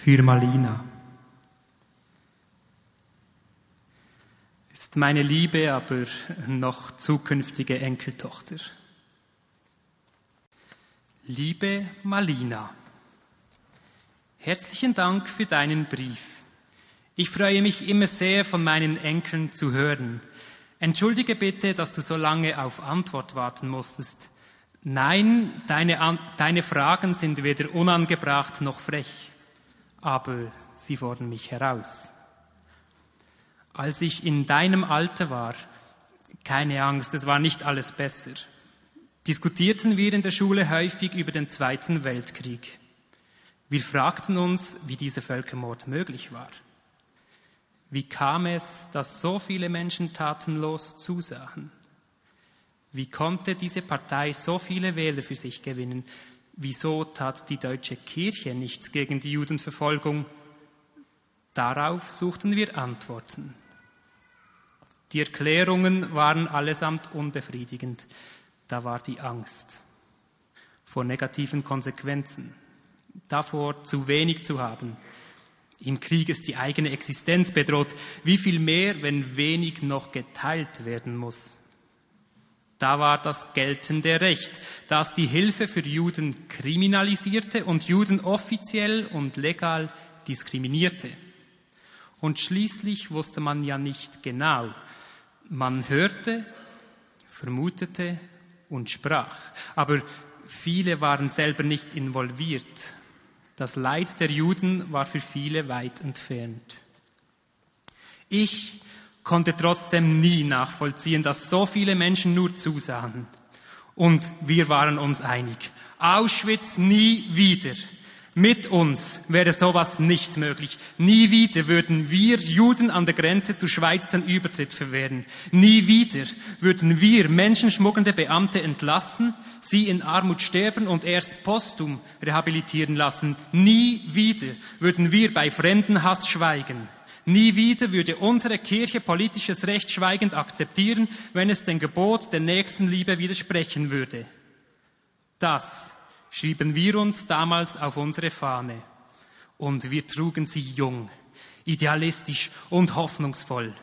Für Malina. Ist meine liebe, aber noch zukünftige Enkeltochter. Liebe Malina, herzlichen Dank für deinen Brief. Ich freue mich immer sehr, von meinen Enkeln zu hören. Entschuldige bitte, dass du so lange auf Antwort warten musstest. Nein, deine, deine Fragen sind weder unangebracht noch frech, aber sie fordern mich heraus. Als ich in deinem Alter war, keine Angst, es war nicht alles besser, diskutierten wir in der Schule häufig über den Zweiten Weltkrieg. Wir fragten uns, wie dieser Völkermord möglich war. Wie kam es, dass so viele Menschen tatenlos zusahen? Wie konnte diese Partei so viele Wähler für sich gewinnen? Wieso tat die deutsche Kirche nichts gegen die Judenverfolgung? Darauf suchten wir Antworten. Die Erklärungen waren allesamt unbefriedigend. Da war die Angst vor negativen Konsequenzen, davor zu wenig zu haben. Im Krieg ist die eigene Existenz bedroht. Wie viel mehr, wenn wenig noch geteilt werden muss? Da war das geltende Recht, das die Hilfe für Juden kriminalisierte und Juden offiziell und legal diskriminierte. Und schließlich wusste man ja nicht genau. Man hörte, vermutete und sprach. Aber viele waren selber nicht involviert. Das Leid der Juden war für viele weit entfernt. Ich konnte trotzdem nie nachvollziehen, dass so viele Menschen nur zusahen. Und wir waren uns einig. Auschwitz nie wieder. Mit uns wäre sowas nicht möglich. Nie wieder würden wir Juden an der Grenze zur Schweiz den Übertritt verwehren. Nie wieder würden wir menschenschmuggelnde Beamte entlassen, sie in Armut sterben und erst postum rehabilitieren lassen. Nie wieder würden wir bei Fremdenhass schweigen. Nie wieder würde unsere Kirche politisches Recht schweigend akzeptieren, wenn es dem Gebot der Nächstenliebe widersprechen würde. Das schrieben wir uns damals auf unsere Fahne. Und wir trugen sie jung, idealistisch und hoffnungsvoll,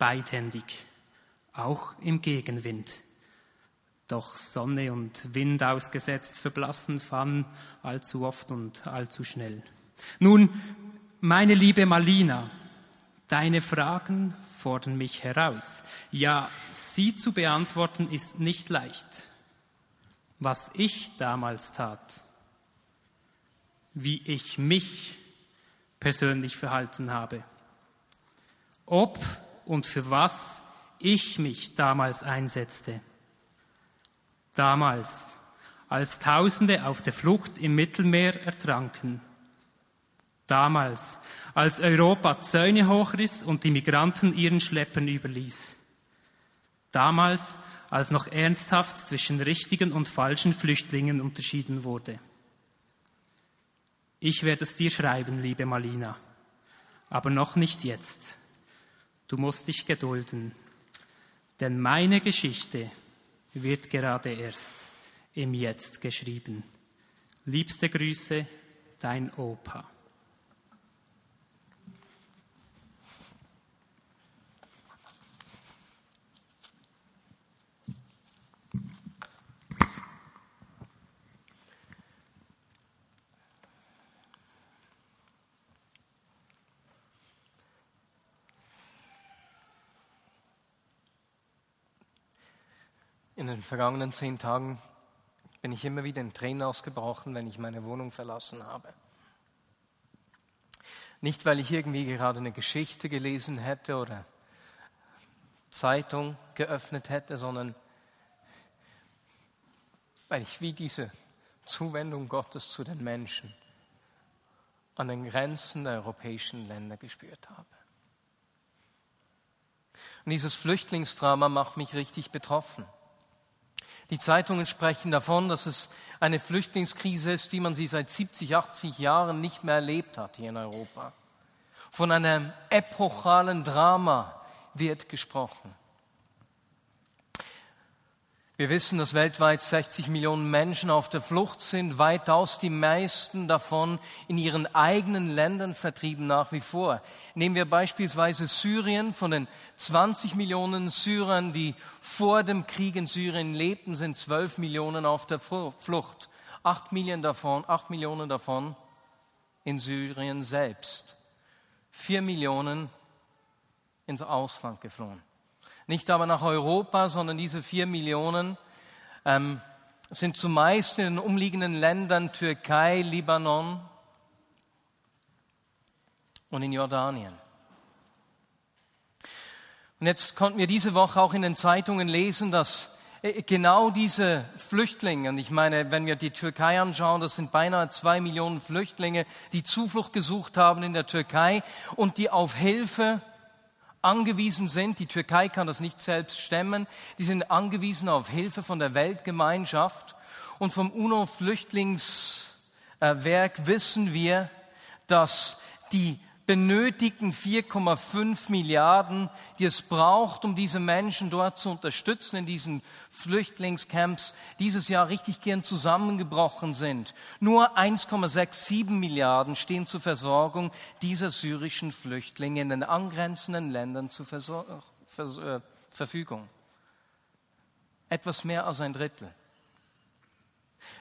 beidhändig, auch im Gegenwind. Doch Sonne und Wind ausgesetzt verblassen Fahnen allzu oft und allzu schnell. Nun meine liebe Malina, deine Fragen fordern mich heraus. Ja, sie zu beantworten ist nicht leicht. Was ich damals tat, wie ich mich persönlich verhalten habe, ob und für was ich mich damals einsetzte. Damals, als Tausende auf der Flucht im Mittelmeer ertranken damals, als Europa Zäune hochriss und die Migranten ihren Schleppern überließ. Damals, als noch ernsthaft zwischen richtigen und falschen Flüchtlingen unterschieden wurde. Ich werde es dir schreiben, liebe Malina, aber noch nicht jetzt. Du musst dich gedulden, denn meine Geschichte wird gerade erst im Jetzt geschrieben. Liebste Grüße, dein Opa. In den vergangenen zehn Tagen bin ich immer wieder in Tränen ausgebrochen, wenn ich meine Wohnung verlassen habe. Nicht, weil ich irgendwie gerade eine Geschichte gelesen hätte oder Zeitung geöffnet hätte, sondern weil ich wie diese Zuwendung Gottes zu den Menschen an den Grenzen der europäischen Länder gespürt habe. Und dieses Flüchtlingsdrama macht mich richtig betroffen. Die Zeitungen sprechen davon, dass es eine Flüchtlingskrise ist, wie man sie seit 70, 80 Jahren nicht mehr erlebt hat hier in Europa. Von einem epochalen Drama wird gesprochen. Wir wissen, dass weltweit 60 Millionen Menschen auf der Flucht sind, weitaus die meisten davon in ihren eigenen Ländern vertrieben nach wie vor. Nehmen wir beispielsweise Syrien. Von den 20 Millionen Syrern, die vor dem Krieg in Syrien lebten, sind 12 Millionen auf der Flucht. 8 Millionen davon, 8 Millionen davon in Syrien selbst. 4 Millionen ins Ausland geflohen. Nicht aber nach Europa, sondern diese vier Millionen ähm, sind zumeist in den umliegenden Ländern Türkei, Libanon und in Jordanien. Und jetzt konnten wir diese Woche auch in den Zeitungen lesen, dass äh, genau diese Flüchtlinge, und ich meine, wenn wir die Türkei anschauen, das sind beinahe zwei Millionen Flüchtlinge, die Zuflucht gesucht haben in der Türkei und die auf Hilfe angewiesen sind, die Türkei kann das nicht selbst stemmen, die sind angewiesen auf Hilfe von der Weltgemeinschaft. Und vom UNO-Flüchtlingswerk wissen wir, dass die benötigten 4,5 Milliarden, die es braucht, um diese Menschen dort zu unterstützen in diesen Flüchtlingscamps, dieses Jahr richtig gern zusammengebrochen sind. Nur 1,67 Milliarden stehen zur Versorgung dieser syrischen Flüchtlinge in den angrenzenden Ländern zur Versor Vers äh, Verfügung. Etwas mehr als ein Drittel.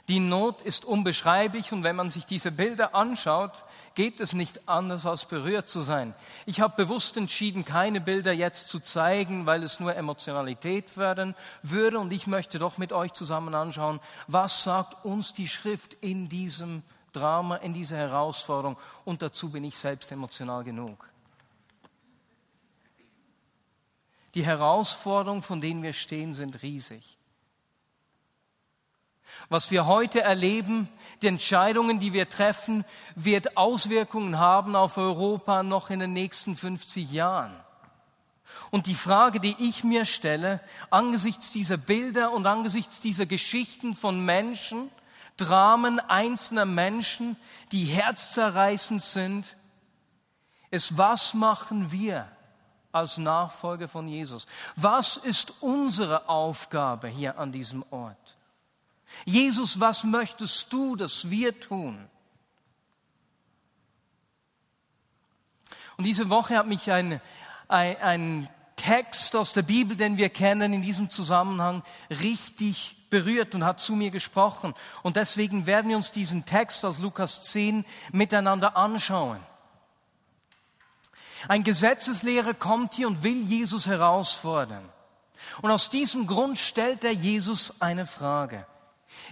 Die Not ist unbeschreiblich und wenn man sich diese Bilder anschaut, geht es nicht anders, als berührt zu sein. Ich habe bewusst entschieden, keine Bilder jetzt zu zeigen, weil es nur Emotionalität fördern würde und ich möchte doch mit euch zusammen anschauen, was sagt uns die Schrift in diesem Drama, in dieser Herausforderung und dazu bin ich selbst emotional genug. Die Herausforderungen, von denen wir stehen, sind riesig. Was wir heute erleben, die Entscheidungen, die wir treffen, wird Auswirkungen haben auf Europa noch in den nächsten 50 Jahren. Und die Frage, die ich mir stelle, angesichts dieser Bilder und angesichts dieser Geschichten von Menschen, Dramen einzelner Menschen, die herzzerreißend sind, ist, was machen wir als Nachfolger von Jesus? Was ist unsere Aufgabe hier an diesem Ort? Jesus, was möchtest du, dass wir tun? Und diese Woche hat mich ein, ein, ein Text aus der Bibel, den wir kennen, in diesem Zusammenhang richtig berührt und hat zu mir gesprochen. Und deswegen werden wir uns diesen Text aus Lukas 10 miteinander anschauen. Ein Gesetzeslehrer kommt hier und will Jesus herausfordern. Und aus diesem Grund stellt er Jesus eine Frage.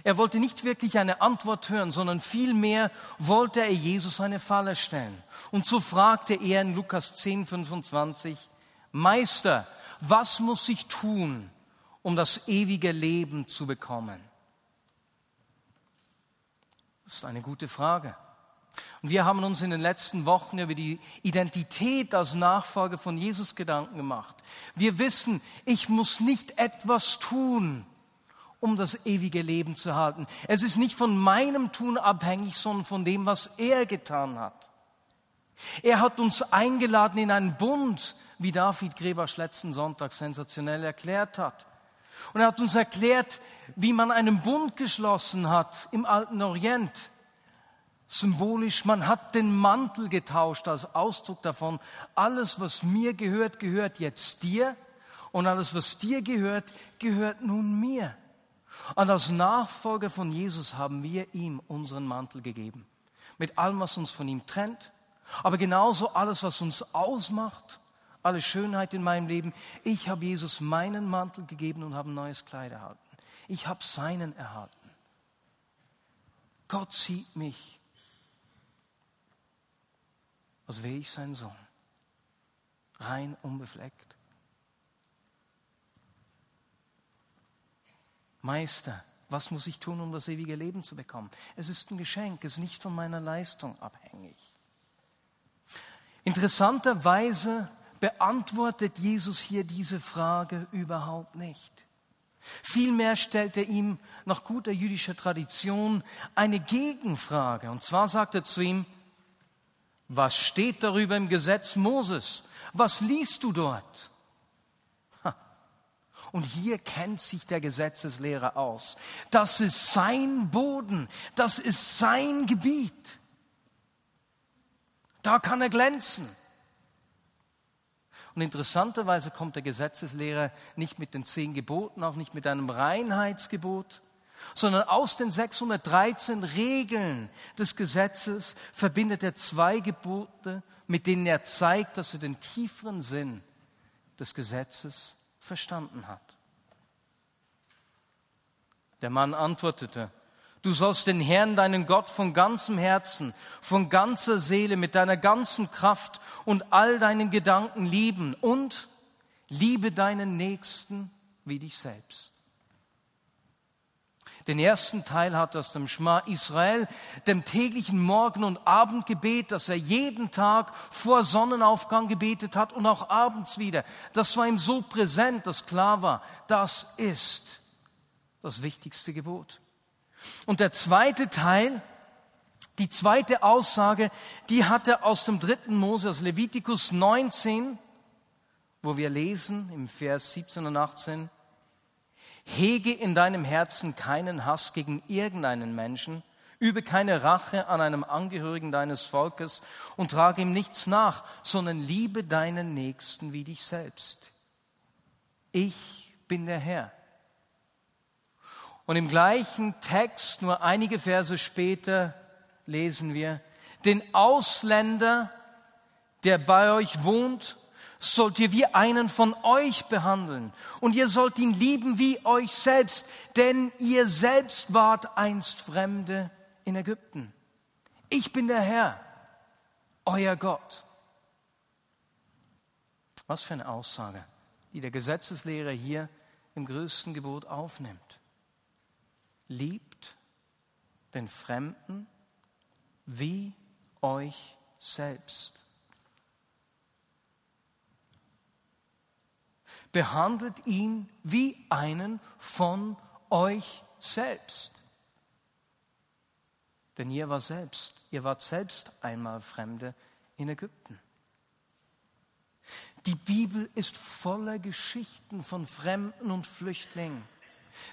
Er wollte nicht wirklich eine Antwort hören, sondern vielmehr wollte er Jesus eine Falle stellen. Und so fragte er in Lukas 10, 25, Meister, was muss ich tun, um das ewige Leben zu bekommen? Das ist eine gute Frage. Und wir haben uns in den letzten Wochen über die Identität als Nachfolger von Jesus Gedanken gemacht. Wir wissen, ich muss nicht etwas tun, um das ewige Leben zu halten. Es ist nicht von meinem Tun abhängig, sondern von dem, was er getan hat. Er hat uns eingeladen in einen Bund, wie David Grebasch letzten Sonntag sensationell erklärt hat. Und er hat uns erklärt, wie man einen Bund geschlossen hat im alten Orient. Symbolisch, man hat den Mantel getauscht als Ausdruck davon, alles, was mir gehört, gehört jetzt dir und alles, was dir gehört, gehört nun mir. Und als Nachfolger von Jesus haben wir ihm unseren Mantel gegeben. Mit allem, was uns von ihm trennt, aber genauso alles, was uns ausmacht, alle Schönheit in meinem Leben. Ich habe Jesus meinen Mantel gegeben und habe ein neues Kleid erhalten. Ich habe seinen erhalten. Gott sieht mich, als wäre ich sein Sohn, rein unbefleckt. Meister, was muss ich tun, um das ewige Leben zu bekommen? Es ist ein Geschenk, es ist nicht von meiner Leistung abhängig. Interessanterweise beantwortet Jesus hier diese Frage überhaupt nicht. Vielmehr stellt er ihm nach guter jüdischer Tradition eine Gegenfrage. Und zwar sagt er zu ihm, was steht darüber im Gesetz Moses? Was liest du dort? Und hier kennt sich der Gesetzeslehrer aus. Das ist sein Boden, das ist sein Gebiet. Da kann er glänzen. Und interessanterweise kommt der Gesetzeslehrer nicht mit den zehn Geboten, auch nicht mit einem Reinheitsgebot, sondern aus den 613 Regeln des Gesetzes verbindet er zwei Gebote, mit denen er zeigt, dass er den tieferen Sinn des Gesetzes verstanden hat. Der Mann antwortete, Du sollst den Herrn, deinen Gott, von ganzem Herzen, von ganzer Seele, mit deiner ganzen Kraft und all deinen Gedanken lieben und liebe deinen Nächsten wie dich selbst. Den ersten Teil hat aus dem Schma Israel, dem täglichen Morgen- und Abendgebet, das er jeden Tag vor Sonnenaufgang gebetet hat und auch abends wieder. Das war ihm so präsent, dass klar war, das ist das wichtigste Gebot. Und der zweite Teil, die zweite Aussage, die hat er aus dem dritten Mose, aus Levitikus 19, wo wir lesen im Vers 17 und 18, Hege in deinem Herzen keinen Hass gegen irgendeinen Menschen, übe keine Rache an einem Angehörigen deines Volkes und trage ihm nichts nach, sondern liebe deinen Nächsten wie dich selbst. Ich bin der Herr. Und im gleichen Text, nur einige Verse später, lesen wir, den Ausländer, der bei euch wohnt, sollt ihr wie einen von euch behandeln. Und ihr sollt ihn lieben wie euch selbst, denn ihr selbst wart einst Fremde in Ägypten. Ich bin der Herr, euer Gott. Was für eine Aussage, die der Gesetzeslehrer hier im größten Gebot aufnimmt liebt den Fremden wie euch selbst. Behandelt ihn wie einen von euch selbst. Denn ihr war selbst, ihr wart selbst einmal Fremde in Ägypten. Die Bibel ist voller Geschichten von Fremden und Flüchtlingen.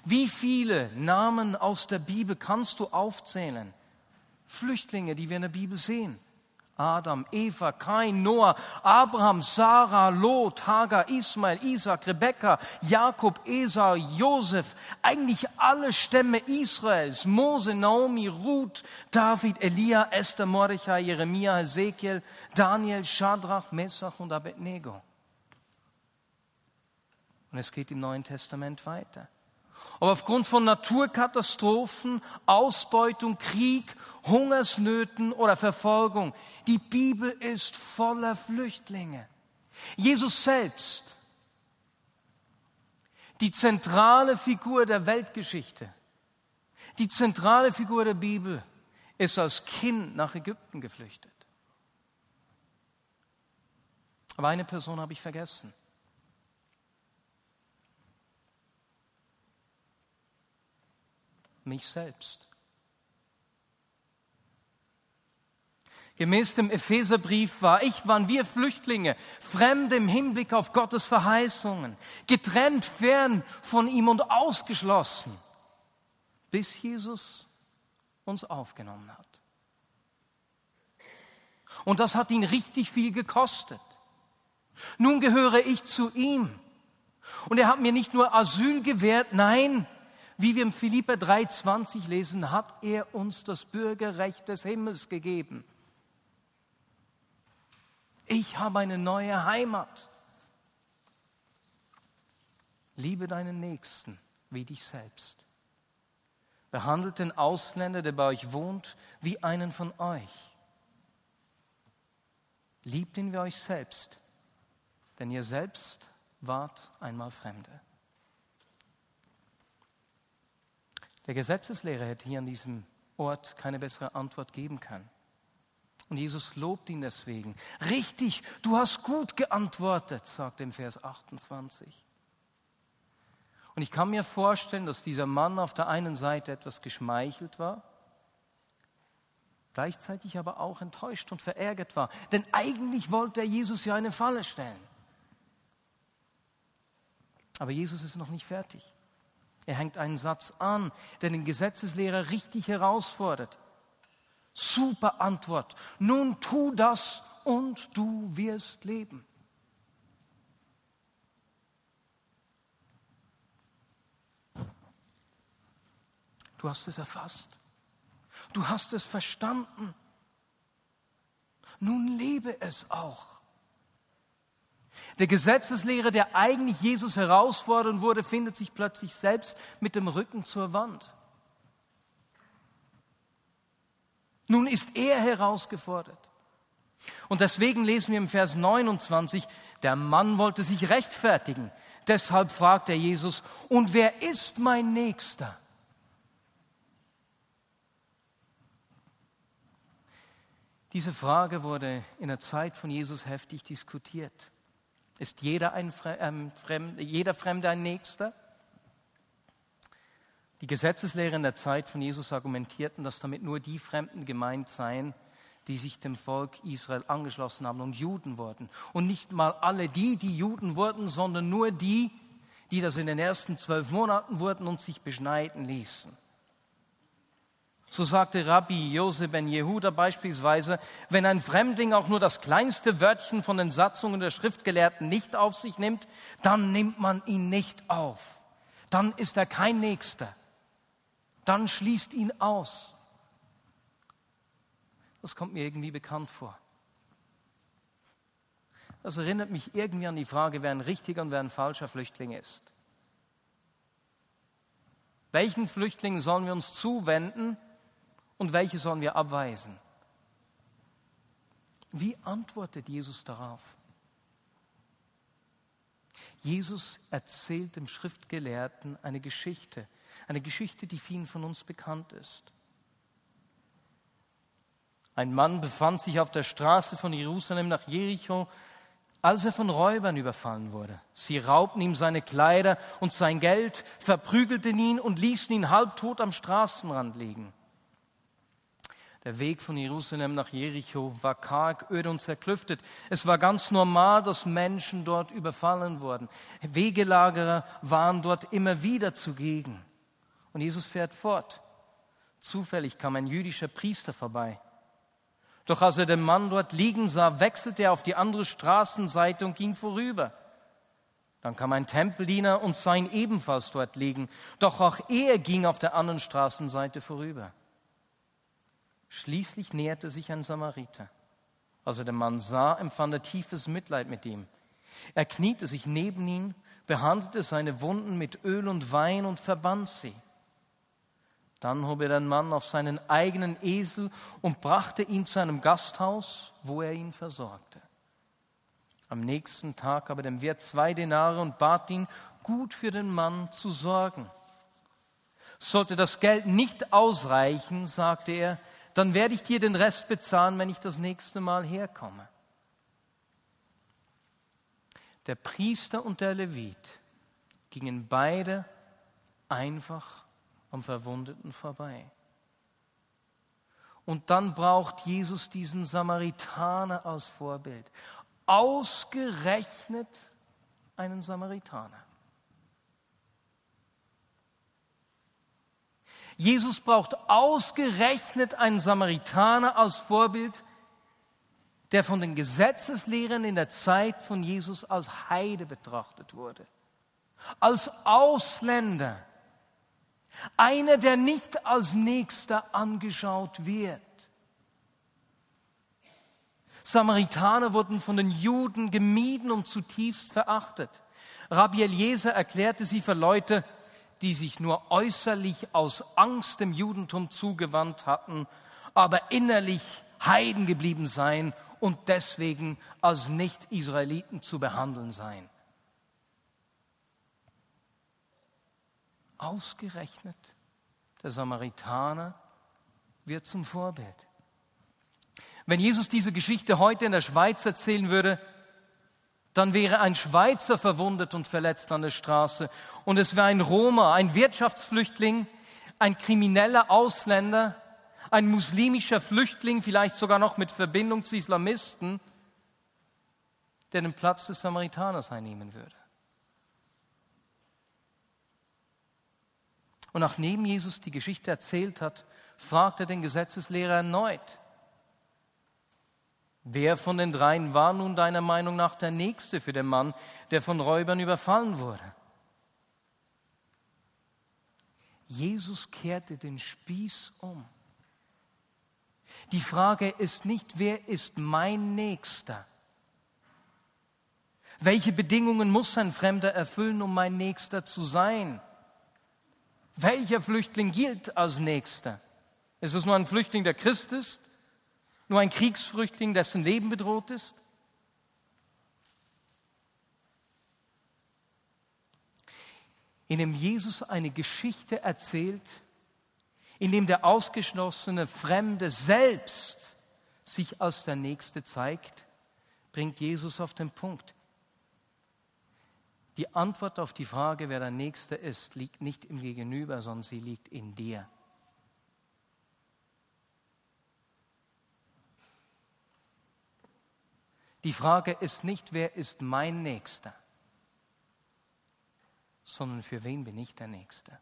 Wie viele Namen aus der Bibel kannst du aufzählen? Flüchtlinge, die wir in der Bibel sehen. Adam, Eva, Kain, Noah, Abraham, Sarah, Lot, Hagar, Ismael, Isaac, Rebekka, Jakob, Esau, Josef, eigentlich alle Stämme Israels, Mose, Naomi, Ruth, David, Elia, Esther, Mordechai, Jeremia, Ezekiel, Daniel, Shadrach, Mesach und Abednego. Und es geht im Neuen Testament weiter. Aber aufgrund von Naturkatastrophen, Ausbeutung, Krieg, Hungersnöten oder Verfolgung, die Bibel ist voller Flüchtlinge. Jesus selbst, die zentrale Figur der Weltgeschichte, die zentrale Figur der Bibel, ist als Kind nach Ägypten geflüchtet. Aber eine Person habe ich vergessen. Mich selbst. Gemäß dem Epheserbrief war ich, waren wir Flüchtlinge, Fremde im Hinblick auf Gottes Verheißungen, getrennt, fern von ihm und ausgeschlossen, bis Jesus uns aufgenommen hat. Und das hat ihn richtig viel gekostet. Nun gehöre ich zu ihm. Und er hat mir nicht nur Asyl gewährt, nein, wie wir im Philipper 3,20 lesen, hat er uns das Bürgerrecht des Himmels gegeben. Ich habe eine neue Heimat. Liebe deinen Nächsten wie dich selbst. Behandelt den Ausländer, der bei euch wohnt, wie einen von euch. Liebt ihn wie euch selbst, denn ihr selbst wart einmal Fremde. Der Gesetzeslehrer hätte hier an diesem Ort keine bessere Antwort geben können. Und Jesus lobt ihn deswegen. Richtig, du hast gut geantwortet, sagt er im Vers 28. Und ich kann mir vorstellen, dass dieser Mann auf der einen Seite etwas geschmeichelt war, gleichzeitig aber auch enttäuscht und verärgert war. Denn eigentlich wollte er Jesus ja eine Falle stellen. Aber Jesus ist noch nicht fertig. Er hängt einen Satz an, der den Gesetzeslehrer richtig herausfordert. Super Antwort. Nun tu das und du wirst leben. Du hast es erfasst. Du hast es verstanden. Nun lebe es auch. Der Gesetzeslehrer, der eigentlich Jesus herausfordern wurde, findet sich plötzlich selbst mit dem Rücken zur Wand. Nun ist er herausgefordert. Und deswegen lesen wir im Vers 29, der Mann wollte sich rechtfertigen. Deshalb fragt er Jesus, und wer ist mein Nächster? Diese Frage wurde in der Zeit von Jesus heftig diskutiert. Ist jeder, ein ähm, Fremde, jeder Fremde ein Nächster? Die Gesetzeslehrer in der Zeit von Jesus argumentierten, dass damit nur die Fremden gemeint seien, die sich dem Volk Israel angeschlossen haben und Juden wurden. Und nicht mal alle die, die Juden wurden, sondern nur die, die das in den ersten zwölf Monaten wurden und sich beschneiden ließen. So sagte Rabbi Josef ben Jehuda beispielsweise, wenn ein Fremdling auch nur das kleinste Wörtchen von den Satzungen der Schriftgelehrten nicht auf sich nimmt, dann nimmt man ihn nicht auf. Dann ist er kein Nächster. Dann schließt ihn aus. Das kommt mir irgendwie bekannt vor. Das erinnert mich irgendwie an die Frage, wer ein richtiger und wer ein falscher Flüchtling ist. Welchen Flüchtlingen sollen wir uns zuwenden, und welche sollen wir abweisen? Wie antwortet Jesus darauf? Jesus erzählt dem Schriftgelehrten eine Geschichte, eine Geschichte, die vielen von uns bekannt ist. Ein Mann befand sich auf der Straße von Jerusalem nach Jericho, als er von Räubern überfallen wurde. Sie raubten ihm seine Kleider und sein Geld, verprügelten ihn und ließen ihn halbtot am Straßenrand liegen. Der Weg von Jerusalem nach Jericho war karg, öde und zerklüftet. Es war ganz normal, dass Menschen dort überfallen wurden. Wegelagerer waren dort immer wieder zugegen. Und Jesus fährt fort. Zufällig kam ein jüdischer Priester vorbei. Doch als er den Mann dort liegen sah, wechselte er auf die andere Straßenseite und ging vorüber. Dann kam ein Tempeldiener und sah ihn ebenfalls dort liegen. Doch auch er ging auf der anderen Straßenseite vorüber. Schließlich näherte sich ein Samariter. Als er den Mann sah, empfand er tiefes Mitleid mit ihm. Er kniete sich neben ihn, behandelte seine Wunden mit Öl und Wein und verband sie. Dann hob er den Mann auf seinen eigenen Esel und brachte ihn zu einem Gasthaus, wo er ihn versorgte. Am nächsten Tag gab er dem Wirt zwei Denare und bat ihn, gut für den Mann zu sorgen. Sollte das Geld nicht ausreichen, sagte er, dann werde ich dir den Rest bezahlen, wenn ich das nächste Mal herkomme. Der Priester und der Levit gingen beide einfach am Verwundeten vorbei. Und dann braucht Jesus diesen Samaritaner als Vorbild. Ausgerechnet einen Samaritaner. Jesus braucht ausgerechnet einen Samaritaner als Vorbild, der von den Gesetzeslehrern in der Zeit von Jesus als Heide betrachtet wurde, als Ausländer, einer, der nicht als Nächster angeschaut wird. Samaritaner wurden von den Juden gemieden und zutiefst verachtet. Rabbi Eliezer erklärte sie für Leute, die sich nur äußerlich aus Angst dem Judentum zugewandt hatten, aber innerlich Heiden geblieben seien und deswegen als Nicht-Israeliten zu behandeln seien. Ausgerechnet der Samaritaner wird zum Vorbild. Wenn Jesus diese Geschichte heute in der Schweiz erzählen würde, dann wäre ein Schweizer verwundet und verletzt an der Straße und es wäre ein Roma, ein Wirtschaftsflüchtling, ein krimineller Ausländer, ein muslimischer Flüchtling, vielleicht sogar noch mit Verbindung zu Islamisten, der den Platz des Samaritaners einnehmen würde. Und nachdem Jesus die Geschichte erzählt hat, fragt er den Gesetzeslehrer erneut, wer von den dreien war nun deiner Meinung nach der Nächste für den Mann, der von Räubern überfallen wurde? Jesus kehrte den Spieß um. Die Frage ist nicht, wer ist mein Nächster? Welche Bedingungen muss ein Fremder erfüllen, um mein Nächster zu sein? Welcher Flüchtling gilt als Nächster? Ist es nur ein Flüchtling, der Christ ist? Nur ein Kriegsflüchtling, dessen Leben bedroht ist? In dem Jesus eine Geschichte erzählt, in dem der ausgeschlossene Fremde selbst sich als der Nächste zeigt, bringt Jesus auf den Punkt. Die Antwort auf die Frage, wer der Nächste ist, liegt nicht im Gegenüber, sondern sie liegt in dir. Die Frage ist nicht, wer ist mein Nächster, sondern für wen bin ich der Nächste.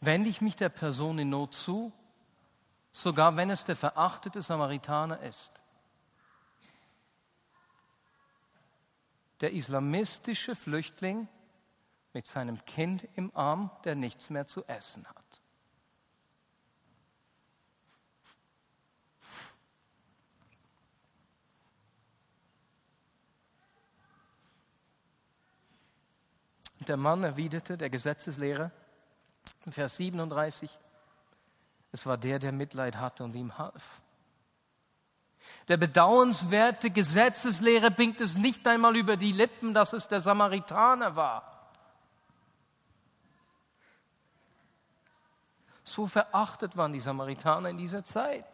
Wende ich mich der Person in Not zu, sogar wenn es der verachtete Samaritaner ist. Der islamistische Flüchtling mit seinem Kind im Arm, der nichts mehr zu essen hat. Und der Mann erwiderte, der Gesetzeslehrer, Vers 37, es war der, der Mitleid hatte und ihm half. Der bedauernswerte Gesetzeslehrer bringt es nicht einmal über die Lippen, dass es der Samaritaner war. So verachtet waren die Samaritaner in dieser Zeit.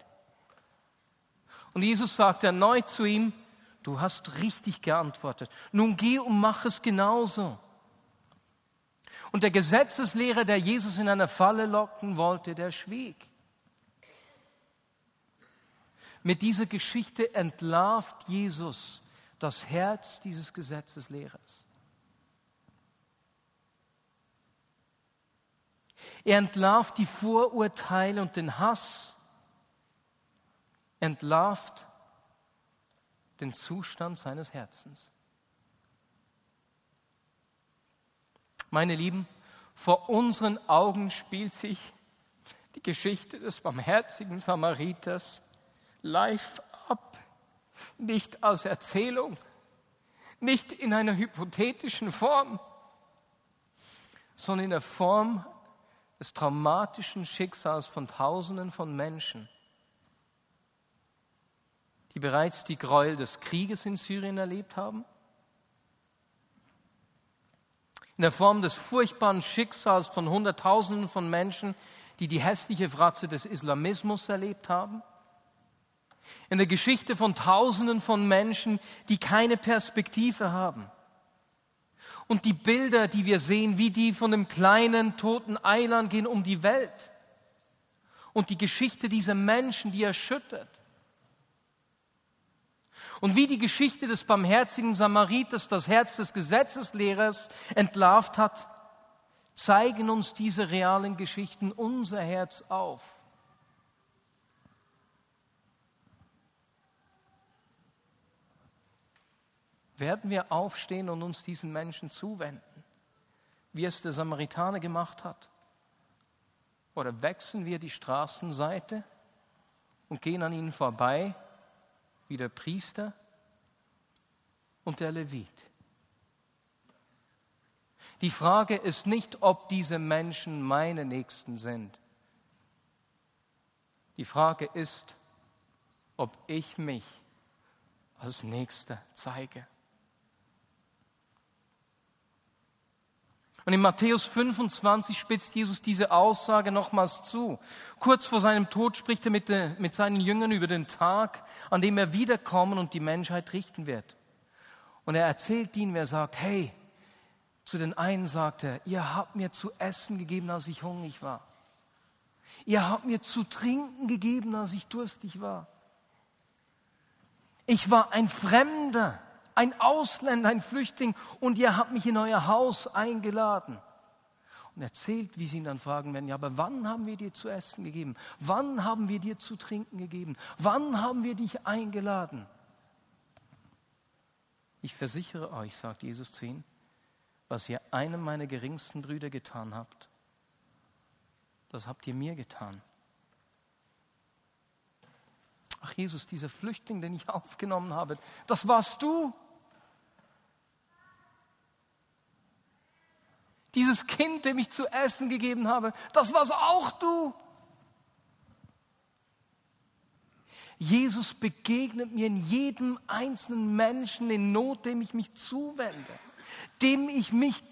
Und Jesus sagt erneut zu ihm, du hast richtig geantwortet. Nun geh und mach es genauso. Und der Gesetzeslehrer, der Jesus in eine Falle locken wollte, der schwieg. Mit dieser Geschichte entlarvt Jesus das Herz dieses Gesetzeslehrers. Er entlarvt die Vorurteile und den Hass, entlarvt den Zustand seines Herzens. Meine Lieben, vor unseren Augen spielt sich die Geschichte des barmherzigen Samariters live ab, nicht als Erzählung, nicht in einer hypothetischen Form, sondern in der Form des traumatischen Schicksals von Tausenden von Menschen, die bereits die Gräuel des Krieges in Syrien erlebt haben in der Form des furchtbaren Schicksals von Hunderttausenden von Menschen, die die hässliche Fratze des Islamismus erlebt haben, in der Geschichte von Tausenden von Menschen, die keine Perspektive haben. Und die Bilder, die wir sehen, wie die von dem kleinen toten Eiland gehen um die Welt. Und die Geschichte dieser Menschen, die erschüttert. Und wie die Geschichte des barmherzigen Samariters das Herz des Gesetzeslehrers entlarvt hat, zeigen uns diese realen Geschichten unser Herz auf. Werden wir aufstehen und uns diesen Menschen zuwenden, wie es der Samaritaner gemacht hat? Oder wechseln wir die Straßenseite und gehen an ihnen vorbei wie der Priester und der Levit. Die Frage ist nicht, ob diese Menschen meine Nächsten sind. Die Frage ist, ob ich mich als Nächster zeige. Und in Matthäus 25 spitzt Jesus diese Aussage nochmals zu. Kurz vor seinem Tod spricht er mit, de, mit seinen Jüngern über den Tag, an dem er wiederkommen und die Menschheit richten wird. Und er erzählt ihnen, wer sagt, hey, zu den einen sagt er, ihr habt mir zu essen gegeben, als ich hungrig war. Ihr habt mir zu trinken gegeben, als ich durstig war. Ich war ein Fremder, ein Ausländer, ein Flüchtling und ihr habt mich in euer Haus eingeladen. Und erzählt, wie sie ihn dann fragen werden, ja, aber wann haben wir dir zu essen gegeben? Wann haben wir dir zu trinken gegeben? Wann haben wir dich eingeladen? Ich versichere euch, sagt Jesus zu ihnen, was ihr einem meiner geringsten Brüder getan habt, das habt ihr mir getan. Ach Jesus, dieser Flüchtling, den ich aufgenommen habe, das warst du. Dieses Kind, dem ich zu essen gegeben habe, das warst auch du. Jesus begegnet mir in jedem einzelnen Menschen in Not, dem ich mich zuwende, dem ich mich,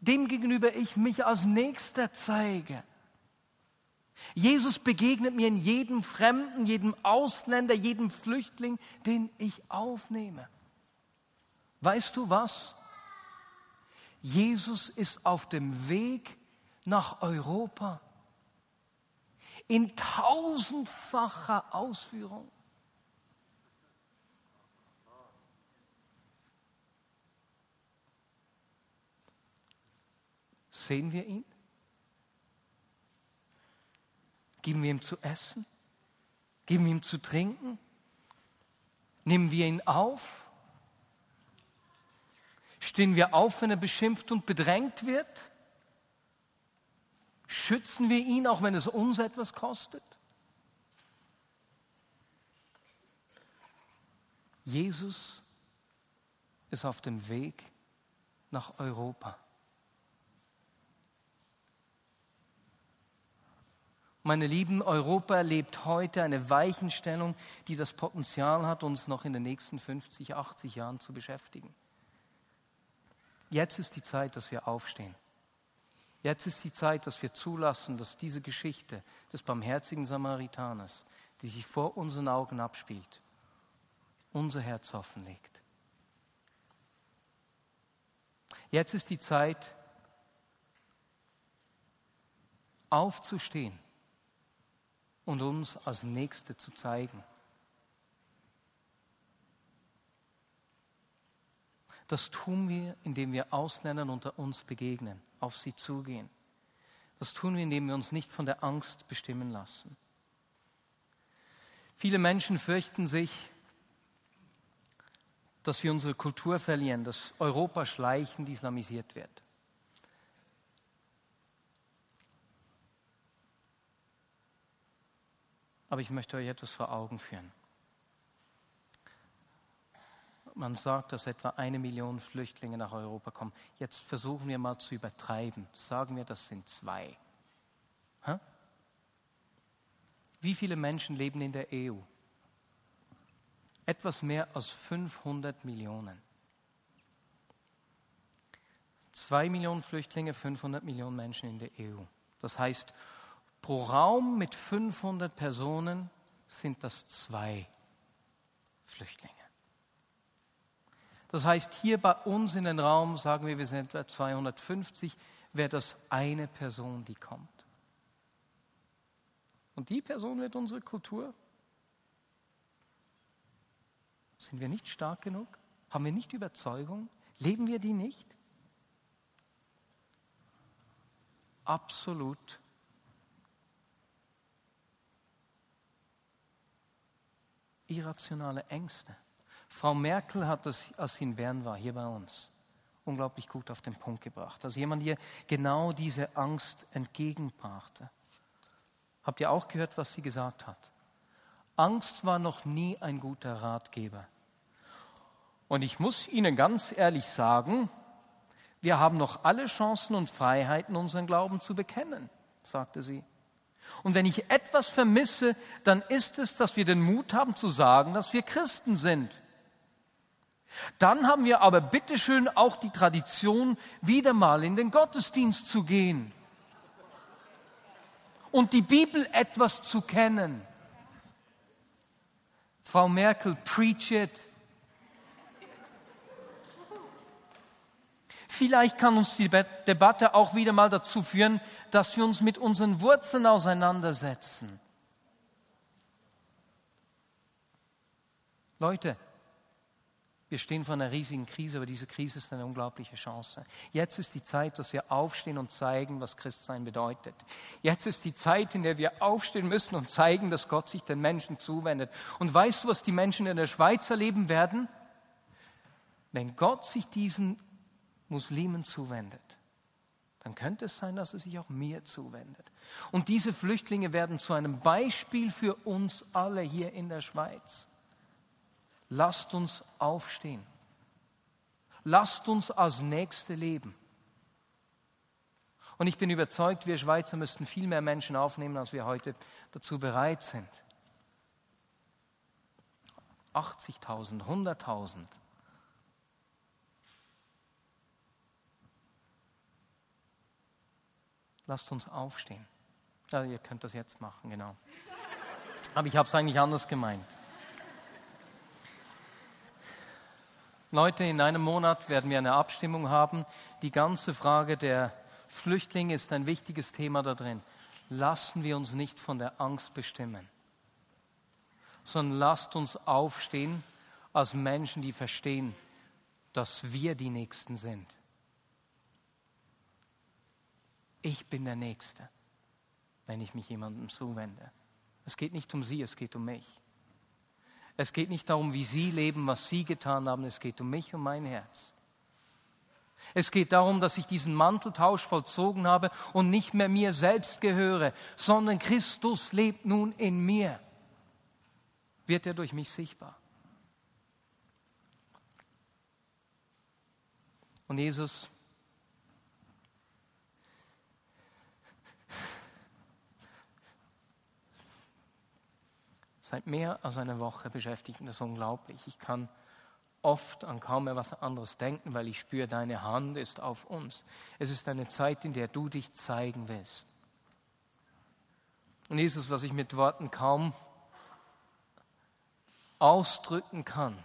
dem gegenüber ich mich als Nächster zeige. Jesus begegnet mir in jedem Fremden, jedem Ausländer, jedem Flüchtling, den ich aufnehme. Weißt du was? Jesus ist auf dem Weg nach Europa in tausendfacher Ausführung. Sehen wir ihn? Geben wir ihm zu essen? Geben wir ihm zu trinken? Nehmen wir ihn auf? Stehen wir auf, wenn er beschimpft und bedrängt wird? Schützen wir ihn, auch wenn es uns etwas kostet? Jesus ist auf dem Weg nach Europa. Meine Lieben, Europa erlebt heute eine Weichenstellung, die das Potenzial hat, uns noch in den nächsten 50, 80 Jahren zu beschäftigen. Jetzt ist die Zeit, dass wir aufstehen. Jetzt ist die Zeit, dass wir zulassen, dass diese Geschichte des barmherzigen Samaritaners, die sich vor unseren Augen abspielt, unser Herz offenlegt. Jetzt ist die Zeit, aufzustehen und uns als Nächste zu zeigen. Das tun wir, indem wir Ausländern unter uns begegnen, auf sie zugehen. Das tun wir, indem wir uns nicht von der Angst bestimmen lassen. Viele Menschen fürchten sich, dass wir unsere Kultur verlieren, dass Europa schleichend islamisiert wird. Aber ich möchte euch etwas vor Augen führen. Man sagt, dass etwa eine Million Flüchtlinge nach Europa kommen. Jetzt versuchen wir mal zu übertreiben. Sagen wir, das sind zwei. Hä? Wie viele Menschen leben in der EU? Etwas mehr als 500 Millionen. Zwei Millionen Flüchtlinge, 500 Millionen Menschen in der EU. Das heißt, Pro Raum mit 500 Personen sind das zwei Flüchtlinge. Das heißt, hier bei uns in den Raum, sagen wir, wir sind etwa 250, wäre das eine Person, die kommt. Und die Person wird unsere Kultur. Sind wir nicht stark genug? Haben wir nicht Überzeugung? Leben wir die nicht? Absolut irrationale Ängste. Frau Merkel hat das, als sie in Bern war, hier bei uns, unglaublich gut auf den Punkt gebracht. Also jemand, der genau diese Angst entgegenbrachte. Habt ihr auch gehört, was sie gesagt hat? Angst war noch nie ein guter Ratgeber. Und ich muss Ihnen ganz ehrlich sagen, wir haben noch alle Chancen und Freiheiten, unseren Glauben zu bekennen, sagte sie. Und wenn ich etwas vermisse, dann ist es, dass wir den Mut haben zu sagen, dass wir Christen sind. Dann haben wir aber bitteschön auch die Tradition, wieder mal in den Gottesdienst zu gehen und die Bibel etwas zu kennen. Frau Merkel, preach it. Vielleicht kann uns die Debatte auch wieder mal dazu führen, dass wir uns mit unseren Wurzeln auseinandersetzen. Leute, wir stehen vor einer riesigen Krise, aber diese Krise ist eine unglaubliche Chance. Jetzt ist die Zeit, dass wir aufstehen und zeigen, was Christsein bedeutet. Jetzt ist die Zeit, in der wir aufstehen müssen und zeigen, dass Gott sich den Menschen zuwendet. Und weißt du, was die Menschen in der Schweiz erleben werden? Wenn Gott sich diesen Muslimen zuwendet, dann könnte es sein, dass er sich auch mir zuwendet. Und diese Flüchtlinge werden zu einem Beispiel für uns alle hier in der Schweiz. Lasst uns aufstehen. Lasst uns als Nächste leben. Und ich bin überzeugt, wir Schweizer müssten viel mehr Menschen aufnehmen, als wir heute dazu bereit sind. 80.000, 100.000. Lasst uns aufstehen. Ja, ihr könnt das jetzt machen, genau. Aber ich habe es eigentlich anders gemeint. Leute, in einem Monat werden wir eine Abstimmung haben. Die ganze Frage der Flüchtlinge ist ein wichtiges Thema da drin. Lassen wir uns nicht von der Angst bestimmen, sondern lasst uns aufstehen als Menschen, die verstehen, dass wir die Nächsten sind. Ich bin der Nächste, wenn ich mich jemandem zuwende. Es geht nicht um sie, es geht um mich. Es geht nicht darum, wie Sie leben, was Sie getan haben, es geht um mich und mein Herz. Es geht darum, dass ich diesen Manteltausch vollzogen habe und nicht mehr mir selbst gehöre, sondern Christus lebt nun in mir. Wird er durch mich sichtbar? Und Jesus Seit mehr als einer Woche beschäftigt mich das unglaublich. Ich kann oft an kaum mehr was anderes denken, weil ich spüre, deine Hand ist auf uns. Es ist eine Zeit, in der du dich zeigen willst. Und Jesus, was ich mit Worten kaum ausdrücken kann,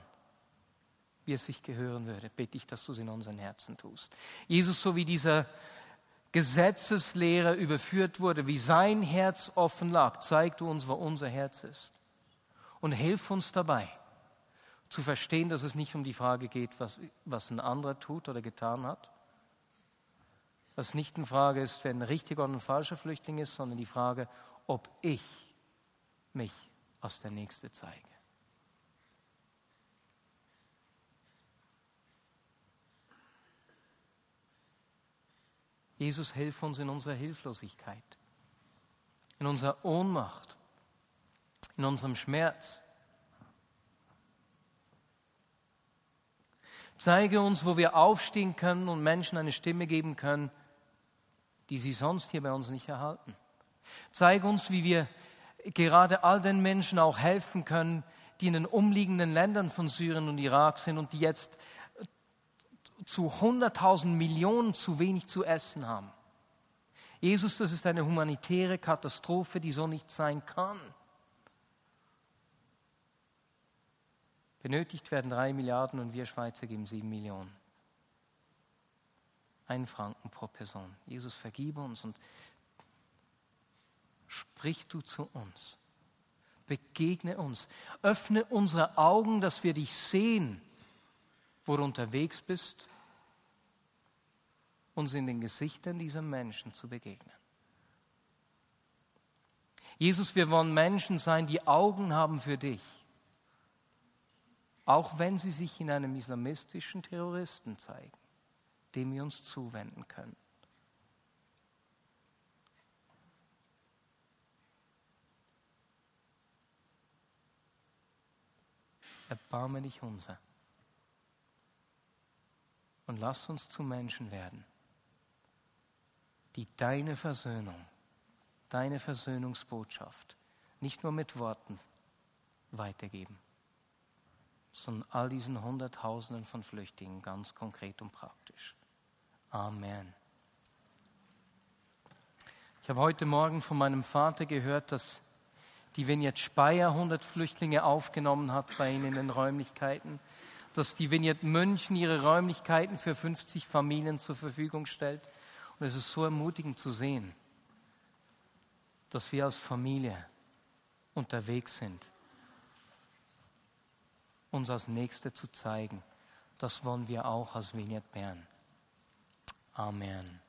wie es sich gehören würde, bitte ich, dass du es in unseren Herzen tust. Jesus, so wie dieser Gesetzeslehrer überführt wurde, wie sein Herz offen lag, zeig du uns, wo unser Herz ist und hilf uns dabei zu verstehen, dass es nicht um die Frage geht, was, was ein anderer tut oder getan hat. Dass nicht eine Frage ist, wer ein richtiger oder ein falscher Flüchtling ist, sondern die Frage, ob ich mich als der Nächste zeige. Jesus, hilf uns in unserer Hilflosigkeit, in unserer Ohnmacht, in unserem Schmerz. Zeige uns, wo wir aufstehen können und Menschen eine Stimme geben können, die sie sonst hier bei uns nicht erhalten. Zeige uns, wie wir gerade all den Menschen auch helfen können, die in den umliegenden Ländern von Syrien und Irak sind und die jetzt zu 100.000 Millionen zu wenig zu essen haben. Jesus, das ist eine humanitäre Katastrophe, die so nicht sein kann. Benötigt werden drei Milliarden und wir Schweizer geben sieben Millionen. Ein Franken pro Person. Jesus, vergibe uns und sprich du zu uns. Begegne uns. Öffne unsere Augen, dass wir dich sehen, wo du unterwegs bist, uns in den Gesichtern dieser Menschen zu begegnen. Jesus, wir wollen Menschen sein, die Augen haben für dich auch wenn sie sich in einem islamistischen Terroristen zeigen, dem wir uns zuwenden können. Erbarme dich unser und lass uns zu Menschen werden, die deine Versöhnung, deine Versöhnungsbotschaft nicht nur mit Worten weitergeben sondern all diesen Hunderttausenden von Flüchtlingen ganz konkret und praktisch. Amen. Ich habe heute Morgen von meinem Vater gehört, dass die Vignette Speyer 100 Flüchtlinge aufgenommen hat bei ihnen in den Räumlichkeiten, dass die Vignette München ihre Räumlichkeiten für 50 Familien zur Verfügung stellt. Und es ist so ermutigend zu sehen, dass wir als Familie unterwegs sind uns als Nächste zu zeigen. Das wollen wir auch als Vignette Bern. Amen.